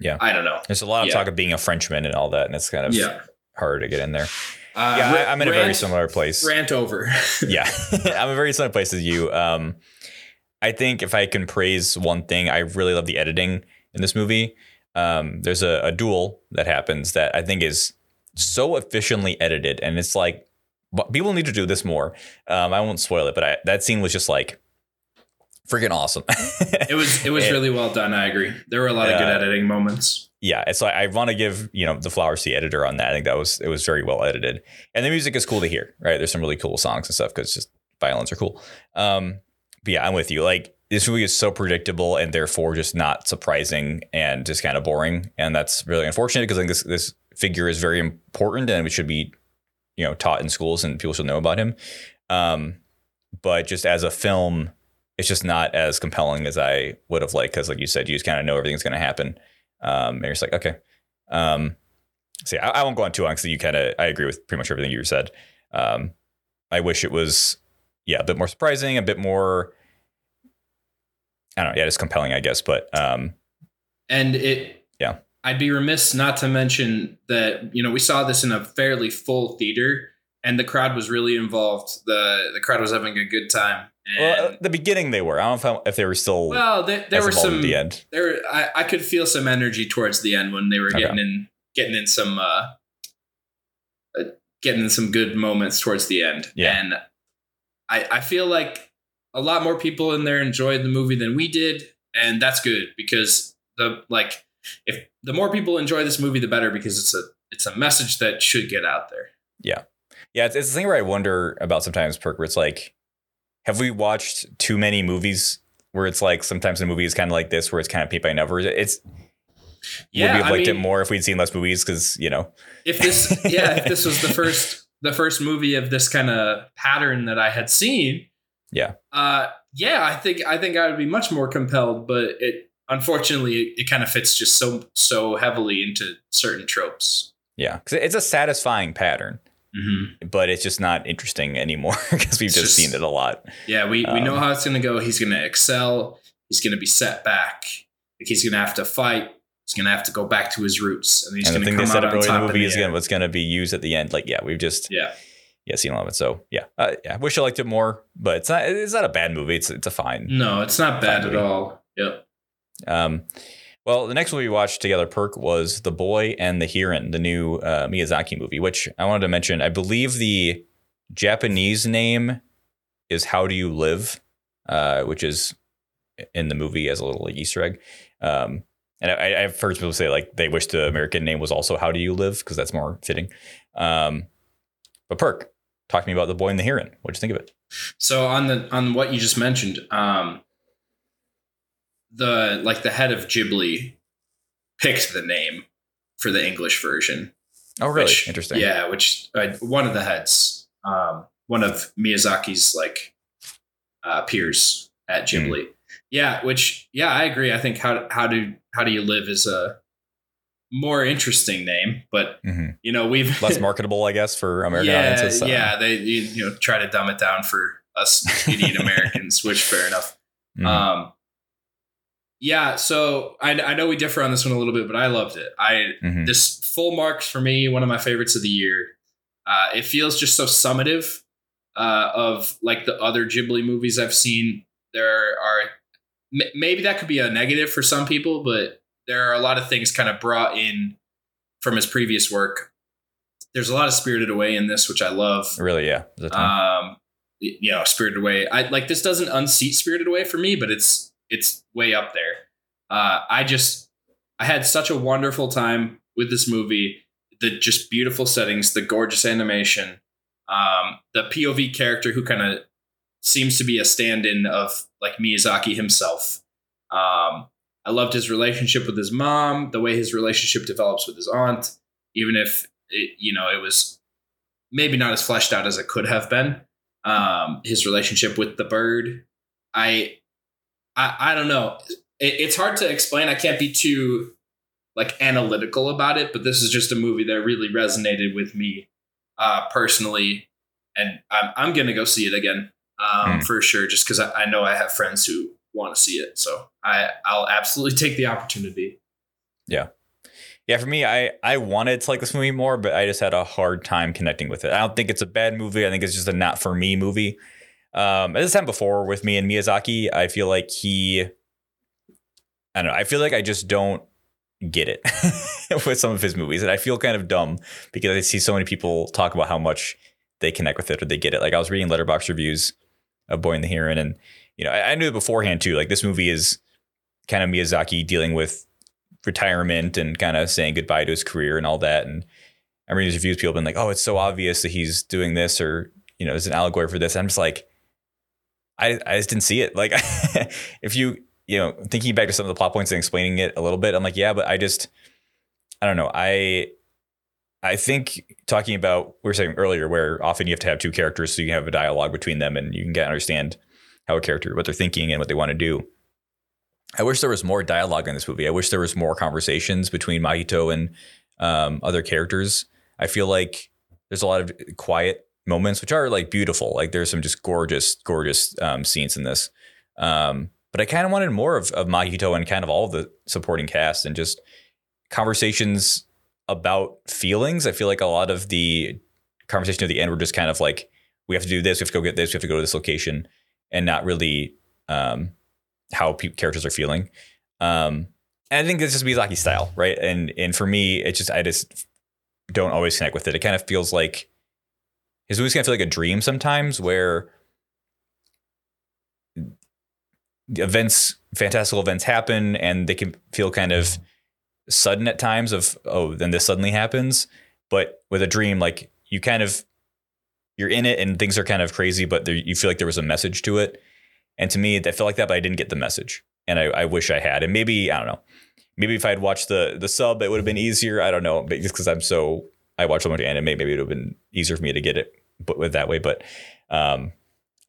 Yeah. I don't know. There's a lot of Yeah. talk of being a Frenchman and all that, and it's kind of Yeah, hard to get in there. uh, yeah, I, I'm in a very similar place. Rant over. yeah, I'm in a very similar place as you. Um, I think if I can praise one thing, I really love the editing in this movie. Um, there's a, a duel that happens that I think is so efficiently edited, and it's like people need to do this more. Um, I won't spoil it, but I, that scene was just like freaking awesome. It was it was And- really well done. I agree. There were a lot of good editing moments. yeah, it's like I want to give you know the Flower Sea editor on that. I think that was it was very well edited, and the music is cool to hear. Right, there's some really cool songs and stuff because just violins are cool. Um, but yeah, I'm with you. Like this movie is so predictable and therefore just not surprising and just kind of boring, and that's really unfortunate because I think this this figure is very important and it should be you know taught in schools and people should know about him. Um, but just as a film, it's just not as compelling as I would have liked because, like you said, you just kind of know everything's going to happen. Um, and you're just like, okay. Um, so yeah, I, I won't go on too long because you kind of, I agree with pretty much everything you said. Um, I wish it was, yeah, a bit more surprising, a bit more, I don't know, yeah, just compelling, I guess. But um, And it Yeah. I'd be remiss not to mention that, you know, we saw this in a fairly full theater and the crowd was really involved. The the crowd was having a good time. And, well, at the beginning they were. I don't know if, if they were still well, there, there were some at the end. there I, I could feel some energy towards the end when they were Okay. getting in getting in some uh, uh getting in some good moments towards the end Yeah. and i i feel like a lot more people in there enjoyed the movie than we did and that's good because the like if the more people enjoy this movie, the better because it's a it's a message that should get out there. Yeah, yeah. It's, it's the thing where I wonder about sometimes, Perk, where it's like, have we watched too many movies where it's like sometimes the movie is kind of like this, where it's kind of paint by numbers. It's yeah, would we have I liked mean, it more if we'd seen less movies? Because you know, if this yeah if this was the first the first movie of this kind of pattern that i had seen Yeah. uh yeah i think i think i would be much more compelled but it unfortunately it, it kind of fits just so so heavily into certain tropes yeah, because it's a satisfying pattern, mm-hmm. but it's just not interesting anymore because we've just, just- seen it a lot. yeah we, we know Um, how it's gonna go he's gonna excel he's gonna be set back like he's gonna have to fight he's gonna have to go back to his roots and he's and the gonna thing come they set out up early in top the movie is end. gonna, what's going to be used at the end. Like, yeah, we've just yeah yeah seen all of it. So yeah, uh, yeah. I wish I liked it more, but it's not. It's not a bad movie. It's it's a fine. no it's not bad at all yep Um, well, the next movie we watched together, Perk, was The Boy and the Heron, the new uh, Miyazaki movie, which I wanted to mention. I believe the Japanese name is How Do You Live, uh, which is in the movie as a little Easter egg. Um, and I, I've heard people say like they wish the American name was also How Do You Live because that's more fitting. Um, but Perk, talk to me about The Boy and the Heron. What'd you think of it? So on the on what you just mentioned, um, the like the head of Ghibli picked the name for the English version. Oh, really? which- Interesting. Yeah, which uh, one of the heads, um, one of Miyazaki's like uh, peers at Hmm. Ghibli. Yeah, which yeah, I agree. I think how how do how do you live is a more interesting name, but hmm you know we've Less marketable, I guess, for American yeah, audiences. Uh, Yeah, they you, know try to dumb it down for us idiot Americans, which fair enough. mhm. Um, yeah, so I, I know we differ on this one a little bit, but I loved it. I Mhm. this full marks for me, one of my favorites of the year. Uh, it feels just so summative uh, of like the other Ghibli movies I've seen. There are m- maybe that could be a negative for some people, but there are a lot of things kind of brought in from his previous work. There's a lot of Spirited Away in this, which I love Really, yeah. There's a ton. um you know spirited away i like this doesn't unseat spirited away for me but it's it's way up there. Uh i just i had such a wonderful time with this movie. The just beautiful settings the gorgeous animation um the pov character who kind of seems to be a stand-in of like miyazaki himself. Um i loved his relationship with his mom the way his relationship develops with his aunt even if it, you know it was maybe not as fleshed out as it could have been. Um, his relationship with the bird. I, I, I don't know. It, it's hard to explain. I can't be too like analytical about it, but this is just a movie that really resonated with me uh, personally, and I'm I'm gonna go see it again um, Hmm. for sure, just because I, I know I have friends who want to see it. So I I'll absolutely take the opportunity. Yeah. Yeah, for me, I I wanted to like this movie more, but I just had a hard time connecting with it. I don't think it's a bad movie. I think it's just a not for me movie. Um, as happened before with me and Miyazaki, I feel like he, I don't know. I feel like I just don't get it with some of his movies, and I feel kind of dumb because I see so many people talk about how much they connect with it or they get it. Like I was reading Letterboxd reviews of Boy and the Heron, and you know I, I knew beforehand too. Like this movie is kind of Miyazaki dealing with retirement and kind of saying goodbye to his career and all that. And I read these reviews, people have been like, "Oh, it's so obvious that he's doing this, or you know, it's an allegory for this." I'm just like, I I just didn't see it. Like, if you you know thinking back to some of the plot points and explaining it a little bit, I'm like, yeah, but I just I don't know. I I think talking about we were saying earlier, where often you have to have two characters so you have a dialogue between them and you can get understand how a character what they're thinking and what they want to do. I wish there was more dialogue in this movie. I wish there was more conversations between Mahito and um, other characters. I feel like there's a lot of quiet moments, which are like beautiful. Like there's some just gorgeous, gorgeous um, scenes in this. Um, but I kind of wanted more of, of Mahito and kind of all of the supporting cast and just conversations about feelings. I feel like a lot of the conversation at the end were just kind of like, we have to do this, we have to go get this, we have to go to this location, and not really um, how pe- characters are feeling. Um, and I think that's just Miyazaki style, right? And and for me, it's just I just don't always connect with it. It kind of feels like his movies kind of feel like a dream sometimes, where events, fantastical events happen, and they can feel kind of sudden at times of oh then this suddenly happens. But with a dream like you kind of you're in it and things are kind of crazy but there, you feel like there was a message to it. And to me i felt like that but i didn't get the message. And I, I wish i had. And maybe i don't know maybe if i had watched the the sub it would have been easier. I don't know but just because i'm so i watch so much anime maybe it would have been easier for me to get it but with that way but um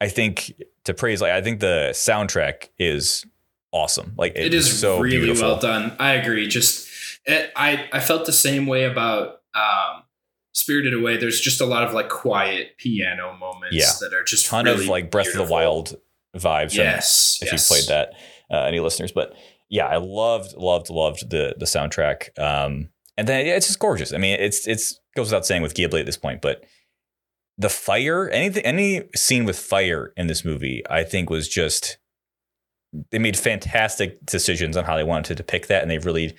i think to praise like i think the soundtrack is awesome like it is so really beautiful. well done i agree just it, i i felt the same way about um spirited away there's just a lot of like quiet piano moments Yeah. that are just ton really of like breath of the wild vibes from- yes if yes. you played that uh, any listeners but yeah i loved loved loved the the soundtrack um and then yeah, it's just gorgeous. I mean it's it's goes without saying with ghibli at this point but the fire anything any scene with fire in this movie i think was just they made fantastic decisions on how they wanted to depict that and they really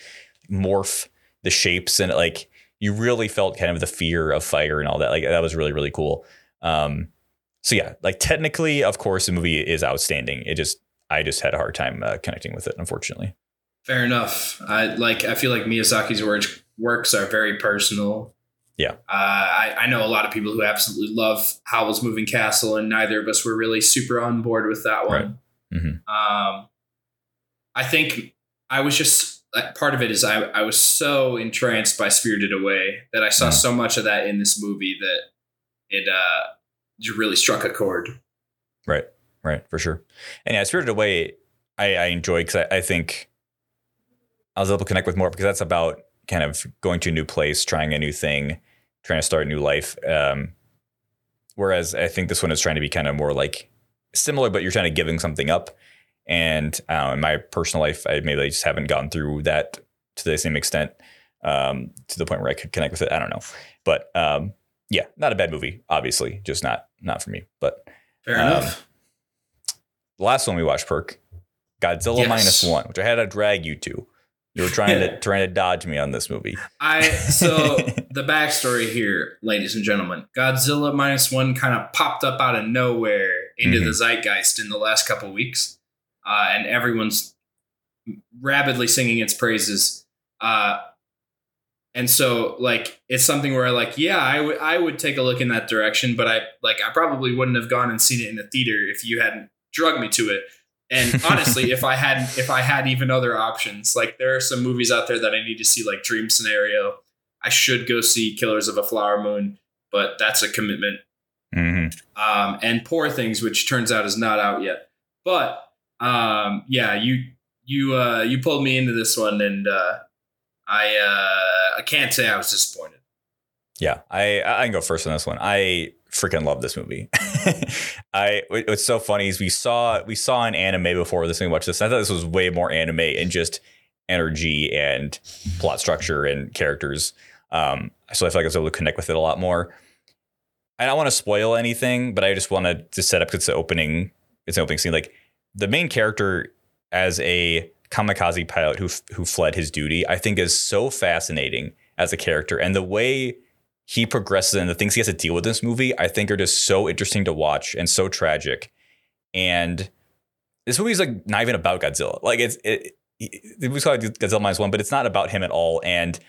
morph the shapes and like you really felt kind of the fear of fire and all that. Like that was really really cool. Um so yeah like technically of course the movie is outstanding. It just i just had a hard time uh, connecting with it unfortunately. Fair enough. I like i feel like miyazaki's works works are very personal. Yeah. uh, I, I know a lot of people who absolutely love howl's moving castle and neither of us were really super on board with that one. Mhm. um i think i was just like, part of it is I, I was so entranced by spirited away that i saw Mm. so much of that in this movie that it uh really struck a chord. Right. Right. For sure. And yeah spirited away i, I enjoy because I, I think i was able to connect with more because that's about kind of going to a new place trying a new thing trying to start a new life. Um whereas i think this one is trying to be kind of more like similar but you're trying to giving something up. And uh, in my personal life i maybe just haven't gone through that to the same extent um, to the point where i could connect with it. I don't know. But um, yeah not a bad movie obviously just not not for me. But fair Um, enough. the last one we watched, Perk, Godzilla Yes. minus one, which I had to drag you to. You were trying to trying to dodge me on this movie. I so the backstory here, ladies and gentlemen, Godzilla minus one kind of popped up out of nowhere into Mhm. the zeitgeist in the last couple weeks, uh, and everyone's rapidly singing its praises. Uh, and so, like, it's something where, like, yeah, I would I would take a look in that direction, but I like I probably wouldn't have gone and seen it in the theater if you hadn't drugged me to it. And honestly, if I had if I had even other options, like there are some movies out there that I need to see, like Dream Scenario. I should go see Killers of a Flower Moon, but that's a commitment. hmm Um, and Poor Things, which turns out is not out yet. But um, yeah, you you uh, you pulled me into this one, and uh, I uh, I can't say I was disappointed. Yeah, I I can go first on this one. I freaking love this movie. I what's so funny is we saw we saw an anime before this and we watched this. I thought this was way more anime and just energy and plot structure and characters. Um, so I feel like I was able to connect with it a lot more. I don't want to spoil anything, but I just wanted to set up 'cause it's the opening. It's an opening scene. Like the main character as a kamikaze pilot who who fled his duty, I think is so fascinating as a character, and the way he progresses and the things he has to deal with in this movie, I think are just so interesting to watch and so tragic. And this movie is like not even about Godzilla. Like it's it, it was called Godzilla minus one, but it's not about him at all. And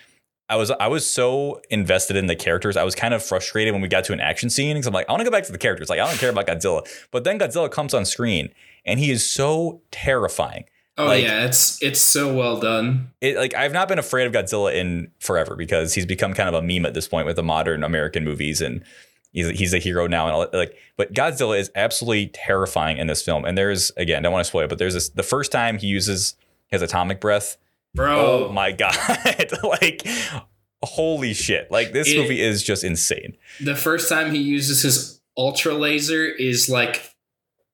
I was I was so invested in the characters. I was kind of frustrated when we got to an action scene because I'm like, I want to go back to the characters. Like I don't care about Godzilla. But then Godzilla comes on screen and he is so terrifying. Oh Like- yeah, it's it's so well done. It, like I've not been afraid of Godzilla in forever because he's become kind of a meme at this point with the modern American movies and he's he's a hero now and all that. like but Godzilla is absolutely terrifying in this film and there's again I don't want to spoil it but there's this the first time he uses his atomic breath Bro, oh my god like holy shit like this It- movie is just insane the first time he uses his ultra laser is like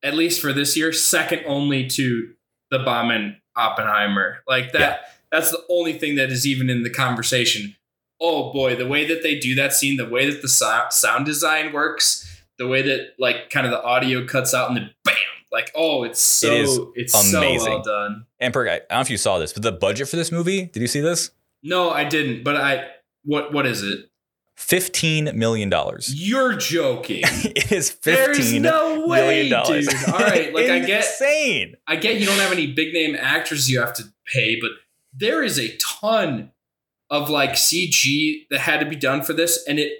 at least for this year second only to the bomb in oppenheimer. Like that Yeah. that's the only thing that is even in the conversation. Oh boy the way that they do that scene the way that the so- sound design works the way that like kind of the audio cuts out and then bam! Like oh it's so It is it's so amazing. well done. And Perk, I, I don't know if you saw this but the budget for this movie did you see this? No i didn't but i what what is it 15 million dollars. You're joking. It is 15 no way million dollars. dude. All right like i get insane. I get you don't have any big name actors you have to pay, but there is a ton of like CG that had to be done for this, and it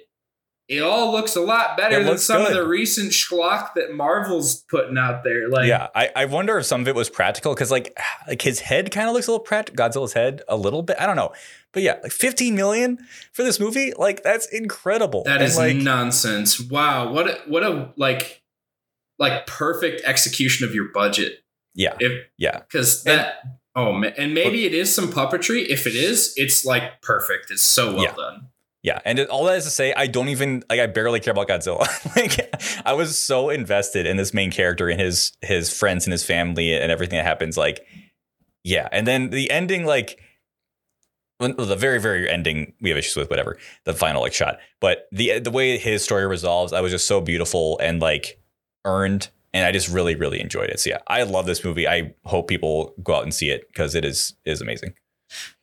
it all looks a lot better It than some of the recent schlock that Marvel's putting out there. Like, yeah, I, I wonder if some of it was practical because like like his head kind of looks a little practical. Godzilla's head a little bit. I don't know, but yeah, like 15 million for this movie, like that's incredible. that And, is like nonsense. Wow, what a, what a like like perfect execution of your budget. yeah, If yeah, because And- that oh man, and maybe it is some puppetry. If it is, it's like perfect. It's so well Yeah. done. Yeah. And all that is to say, I don't even like I barely care about Godzilla. like I was so invested in this main character and his his friends and his family and everything that happens. Like yeah, and then the ending like. The very, very ending we have issues with, whatever the final like shot, but the the way his story resolves, I was just so beautiful and like earned, and I just really, really enjoyed it. So yeah, I love this movie. I hope people go out and see it because it is is amazing.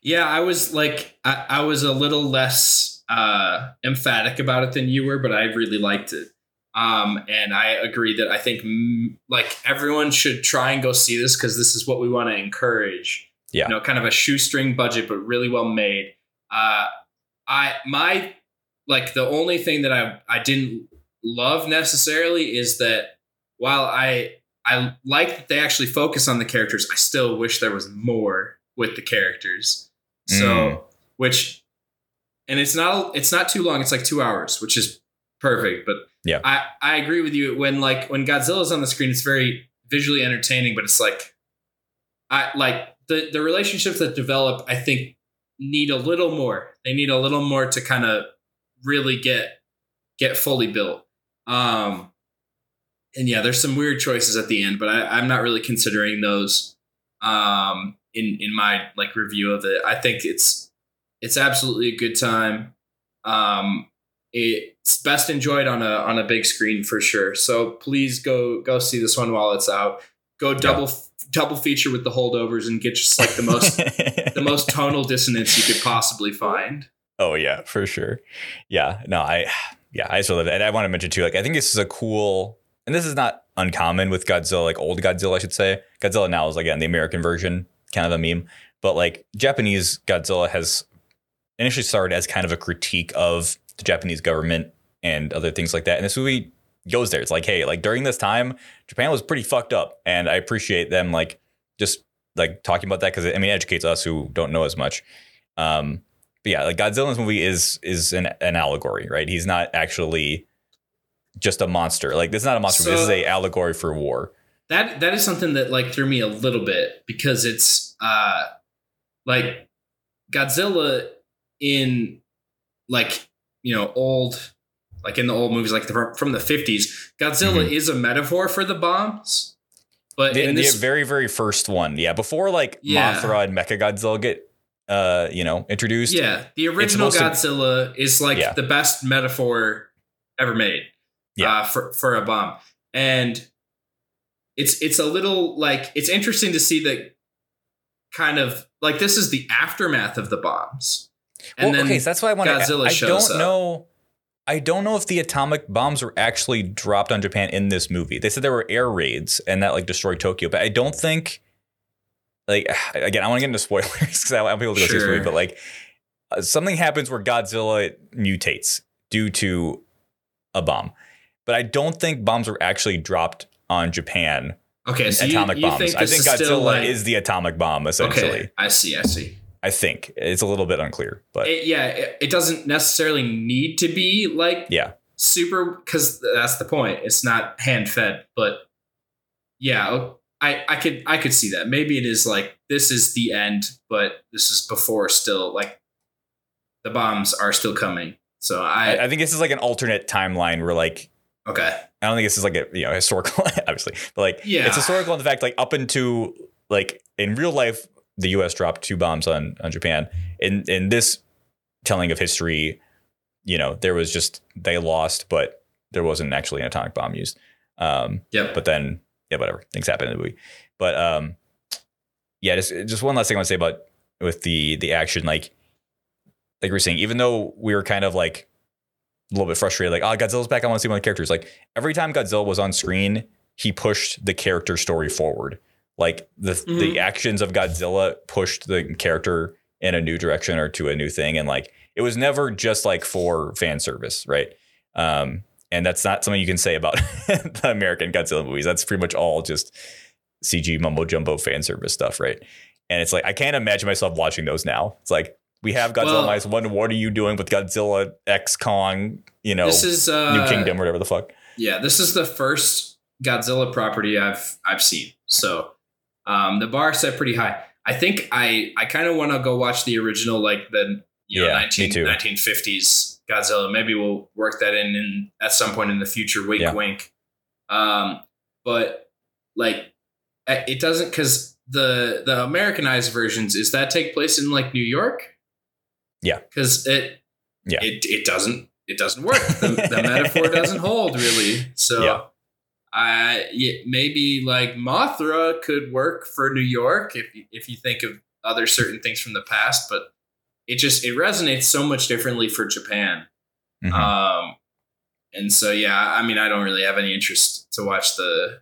Yeah, I was like, I, I was a little less uh, emphatic about it than you were, but I really liked it. Um, and I agree that I think mm, like everyone should try and go see this because this is what we want to encourage. Yeah. you know, kind of a shoestring budget, but really well made. Uh, I my like the only thing that I I didn't love necessarily is that while I I like that they actually focus on the characters, I still wish there was more with the characters. So, Mm. which, and it's not it's not too long. It's like two hours, which is perfect. But Yeah. I I agree with you. When like when Godzilla's on the screen, it's very visually entertaining, but it's like I like the the relationships that develop. I think need a little more. They need a little more to kind of really get get fully built. Um, and yeah, there's some weird choices at the end, but I, I'm not really considering those um, in in my like review of it. I think it's it's absolutely a good time. Um, it's best enjoyed on a on a big screen for sure. So please go go see this one while it's out. Go double double feature with the holdovers and get just like the most the most tonal dissonance you could possibly find. Oh yeah, for sure. Yeah, no, I yeah, I still love it. And I want to mention too, like I think this is a cool and this is not uncommon with Godzilla, like old Godzilla, I should say. Godzilla now is again the American version, kind of a meme. But like Japanese Godzilla has initially started as kind of a critique of the Japanese government and other things like that. And this movie goes there. It's like, hey, like during this time, Japan was pretty fucked up. And I appreciate them like just like talking about that because I mean it educates us who don't know as much. Um, but yeah, like Godzilla's movie is is an, an allegory, right? He's not actually just a monster. Like this is not a monster. movie. this is So- a allegory for war. That that is something that like threw me a little bit because it's uh like Godzilla in like you know old like in the old movies like the, from the 50s Godzilla Mhm. is a metaphor for the bombs but The, in the very very first one, yeah, before like Yeah. Mothra and Mechagodzilla get uh you know introduced. yeah the original supposed to- Godzilla is like Yeah. the best metaphor ever made Yeah. uh, for for a bomb and it's it's a little like it's interesting to see that kind of like this is the aftermath of the bombs and well, okay, so that's why I want to. Godzilla I don't up. know. I don't know if the atomic bombs were actually dropped on Japan in this movie. They said there were air raids and that like destroyed Tokyo, but I don't think. Like again, I want to get into spoilers because I want people to go see this movie. But like, uh, something happens where Godzilla mutates due to a bomb, but I don't think bombs were actually dropped on Japan. okay so atomic you bombs. think I think is Godzilla still like, is the atomic bomb essentially. okay i see i see I think. It's a little bit unclear, but it, yeah it, it doesn't necessarily need to be like yeah. super because that's the point. It's not hand fed but yeah i i could i could see that. Maybe it is like this is the end but this is before still like the bombs are still coming. So i, I, I think this is like an alternate timeline where like okay. I don't think this is like a you know historical obviously, but like Yeah. it's historical in the fact like up into like in real life the U.S. dropped two bombs on on Japan. In in this telling of history, you know there was just they lost, but there wasn't actually an atomic bomb used. Um, yep but then yeah, whatever things happen in the movie. But um, yeah, just just one last thing I want to say about with the the action, like like we were saying, even though we were kind of like a little bit frustrated, like oh Godzilla's back, I want to see one of more characters. Like every time Godzilla was on screen, he pushed the character story forward. Like the Mhm. the actions of Godzilla pushed the character in a new direction or to a new thing, and like it was never just like for fan service, right? Um, and that's not something you can say about the American Godzilla movies. That's pretty much all just CG mumbo jumbo fan service stuff, right? And it's like I can't imagine myself watching those now. It's like we have Godzilla Well- minus one. What are you doing with Godzilla X Kong? You know, this is uh, New Kingdom, whatever the fuck. Yeah, this is the first Godzilla property I've I've seen. So um, the bar set pretty high. I think I I kind of want to go watch the original, like the you know Yeah, 19, 1950s Godzilla. Maybe we'll work that in, in at some point in the future. Wink, Yeah. wink. Um, but like eh, it doesn't because the the Americanized versions is that take place in like New York. Yeah. because it Yeah. it it doesn't it doesn't work. The, the metaphor doesn't hold really. So Yeah. I yeah, maybe like Mothra could work for New York if you, if you think of other certain things from the past, but it just it resonates so much differently for Japan. Mhm. Um, and so yeah, I mean, I don't really have any interest to watch the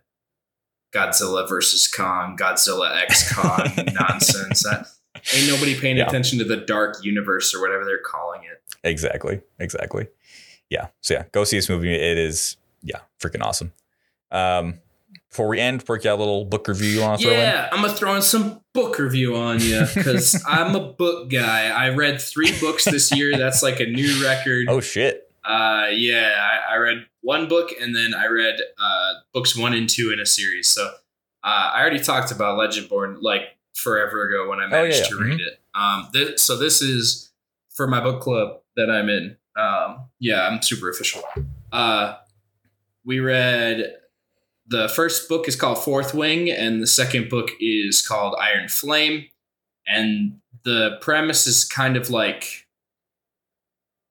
Godzilla versus Kong, Godzilla X Kong nonsense. That, ain't nobody paying Yeah. attention to the dark universe or whatever they're calling it. Exactly. Exactly. Yeah. So yeah, go see this movie. It is yeah, freaking awesome. Um, before we end, work out a little book review you want to throw in? Yeah, I'm gonna throw in some book review on you because I'm a book guy. I read three books this year. That's like a new record. Oh shit. Uh, yeah, I, I read one book and then I read uh, books one and two in a series. So uh, I already talked about Legendborn like forever ago when I managed yeah, to yeah. read it. Um, th- so this is for my book club that I'm in. Um, yeah, I'm super official. Uh, we read the first book is called Fourth Wing, and the second book is called Iron Flame. And the premise is kind of like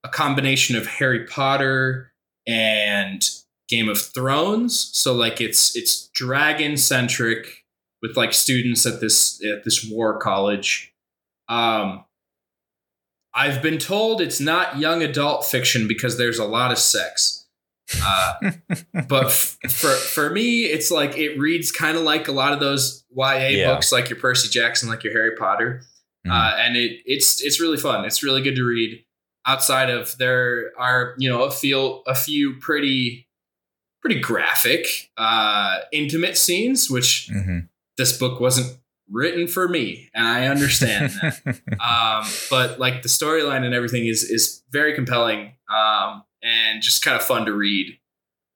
a combination of Harry Potter and Game of Thrones. So like it's it's dragon centric with like students at this at this war college. Um I've been told it's not young adult fiction because there's a lot of sex. Uh, but f- for for me, it's like it reads kind of like a lot of those YA Yeah. books, like your Percy Jackson, like your Harry Potter, Mhm. uh, and it it's it's really fun. It's really good to read. Outside of there are you know a feel a few pretty pretty graphic, uh, intimate scenes, which Mhm. this book wasn't written for me, and I understand that um, but like the storyline and everything is is very compelling um, and just kind of fun to read.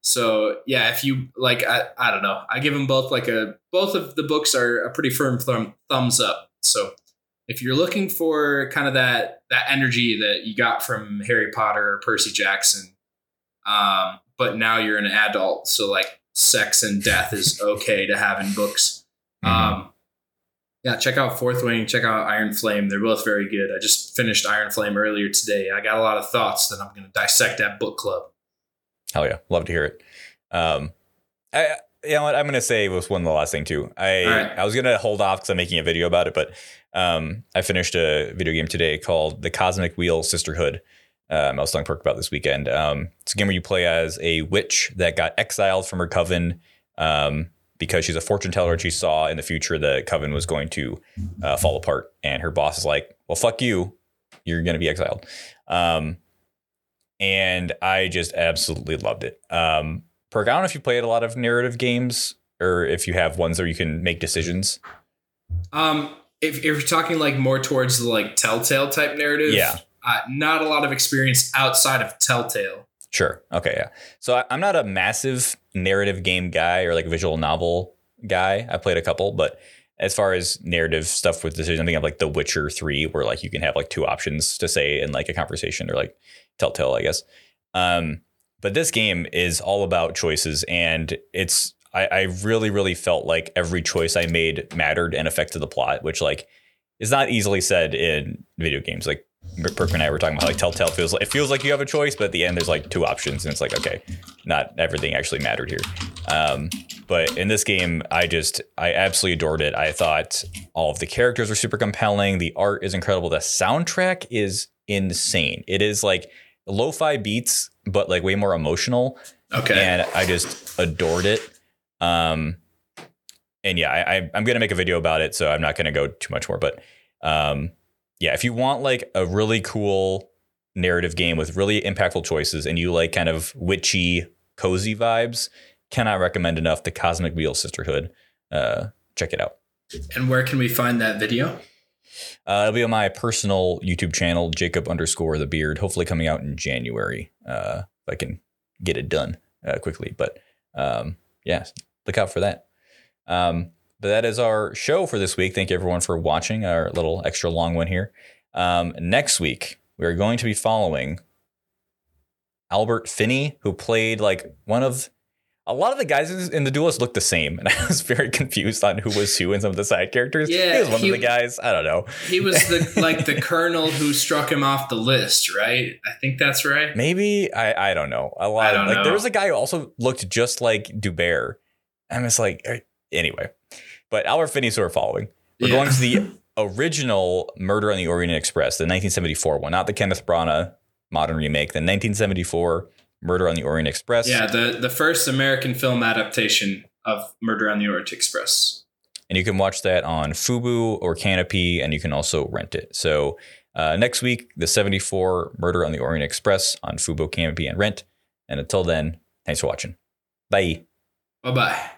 So yeah, if you like, I, I don't know, I give them both like a both of the books are a pretty firm thumb, thumbs up. So if you're looking for kind of that that energy that you got from Harry Potter or Percy Jackson, um, but now you're an adult, so like sex and death is okay to have in books. Mhm. Um, yeah, check out Fourth Wing, check out Iron Flame. They're both very good. I just finished Iron Flame earlier today. I got a lot of thoughts that I'm going to dissect at book club. Hell yeah, love to hear it. Um, I you know what I'm gonna say was one of the last thing too. I right. I was gonna hold off because I'm making a video about it, but um, I finished a video game today called The Cosmic Wheel Sisterhood. Um, I was telling Perk about this weekend. Um, it's a game where you play as a witch that got exiled from her coven um, because she's a fortune teller and she saw in the future that coven was going to uh, fall apart. And her boss is like, "Well, fuck you, you're gonna be exiled." Um, and I just absolutely loved it. Um, Perk, I don't know if you played a lot of narrative games or if you have ones where you can make decisions. Um, if, if you're talking like more towards the like Telltale type narrative, Yeah. uh, not a lot of experience outside of Telltale. Sure. Okay. Yeah. So I, I'm not a massive narrative game guy or like visual novel guy. I played a couple, but as far as narrative stuff with decisions, I think of like The Witcher 3, where like you can have like two options to say in like a conversation or like Telltale, I guess. Um, but this game is all about choices and it's I, I really, really felt like every choice I made mattered and affected the plot, which like is not easily said in video games. Like Perk and I were talking about like Telltale feels like it feels like you have a choice, but at the end there's like two options, and it's like okay, not everything actually mattered here. Um, but in this game, I just I absolutely adored it. I thought all of the characters were super compelling. The art is incredible. The soundtrack is insane. It is like lo-fi beats, but like way more emotional Okay. and I just adored it. Um, and yeah, I, I I'm gonna make a video about it, so I'm not gonna go too much more. But um, yeah, if you want like a really cool narrative game with really impactful choices, and you like kind of witchy, cozy vibes, cannot recommend enough the Cosmic Wheel Sisterhood. Uh, check it out. And where can we find that video? Uh, it'll be on my personal YouTube channel, Jacob underscore the beard. Hopefully, coming out in January. Uh, if I can get it done uh, quickly, but um, yeah, look out for that. Um, but that is our show for this week. Thank you everyone for watching our little extra long one here. Um, next week we are going to be following Albert Finney, who played like one of a lot of the guys in the duelist looked the same, and I was very confused on who was who and some of the side characters. Yeah, he was one he- of the guys. I don't know. He was the like the colonel who struck him off the list, right? I think that's right. Maybe I I don't know. A lot I don't like know. there was a guy who also looked just like D'Hubert. I'm just like eh, anyway. But Albert Finney's who we're following. We're Yeah. going to the original Murder on the Orient Express, the 1974 one, not the Kenneth Branagh modern remake. The 1974 Murder on the Orient Express. Yeah, the the first American film adaptation of Murder on the Orient Express. and you can watch that on Fubo or Kanopy, and you can also rent it. So uh, next week, the 74 Murder on the Orient Express on Fubo, Kanopy, and Rent. And until then, thanks for watching. Bye. Bye bye.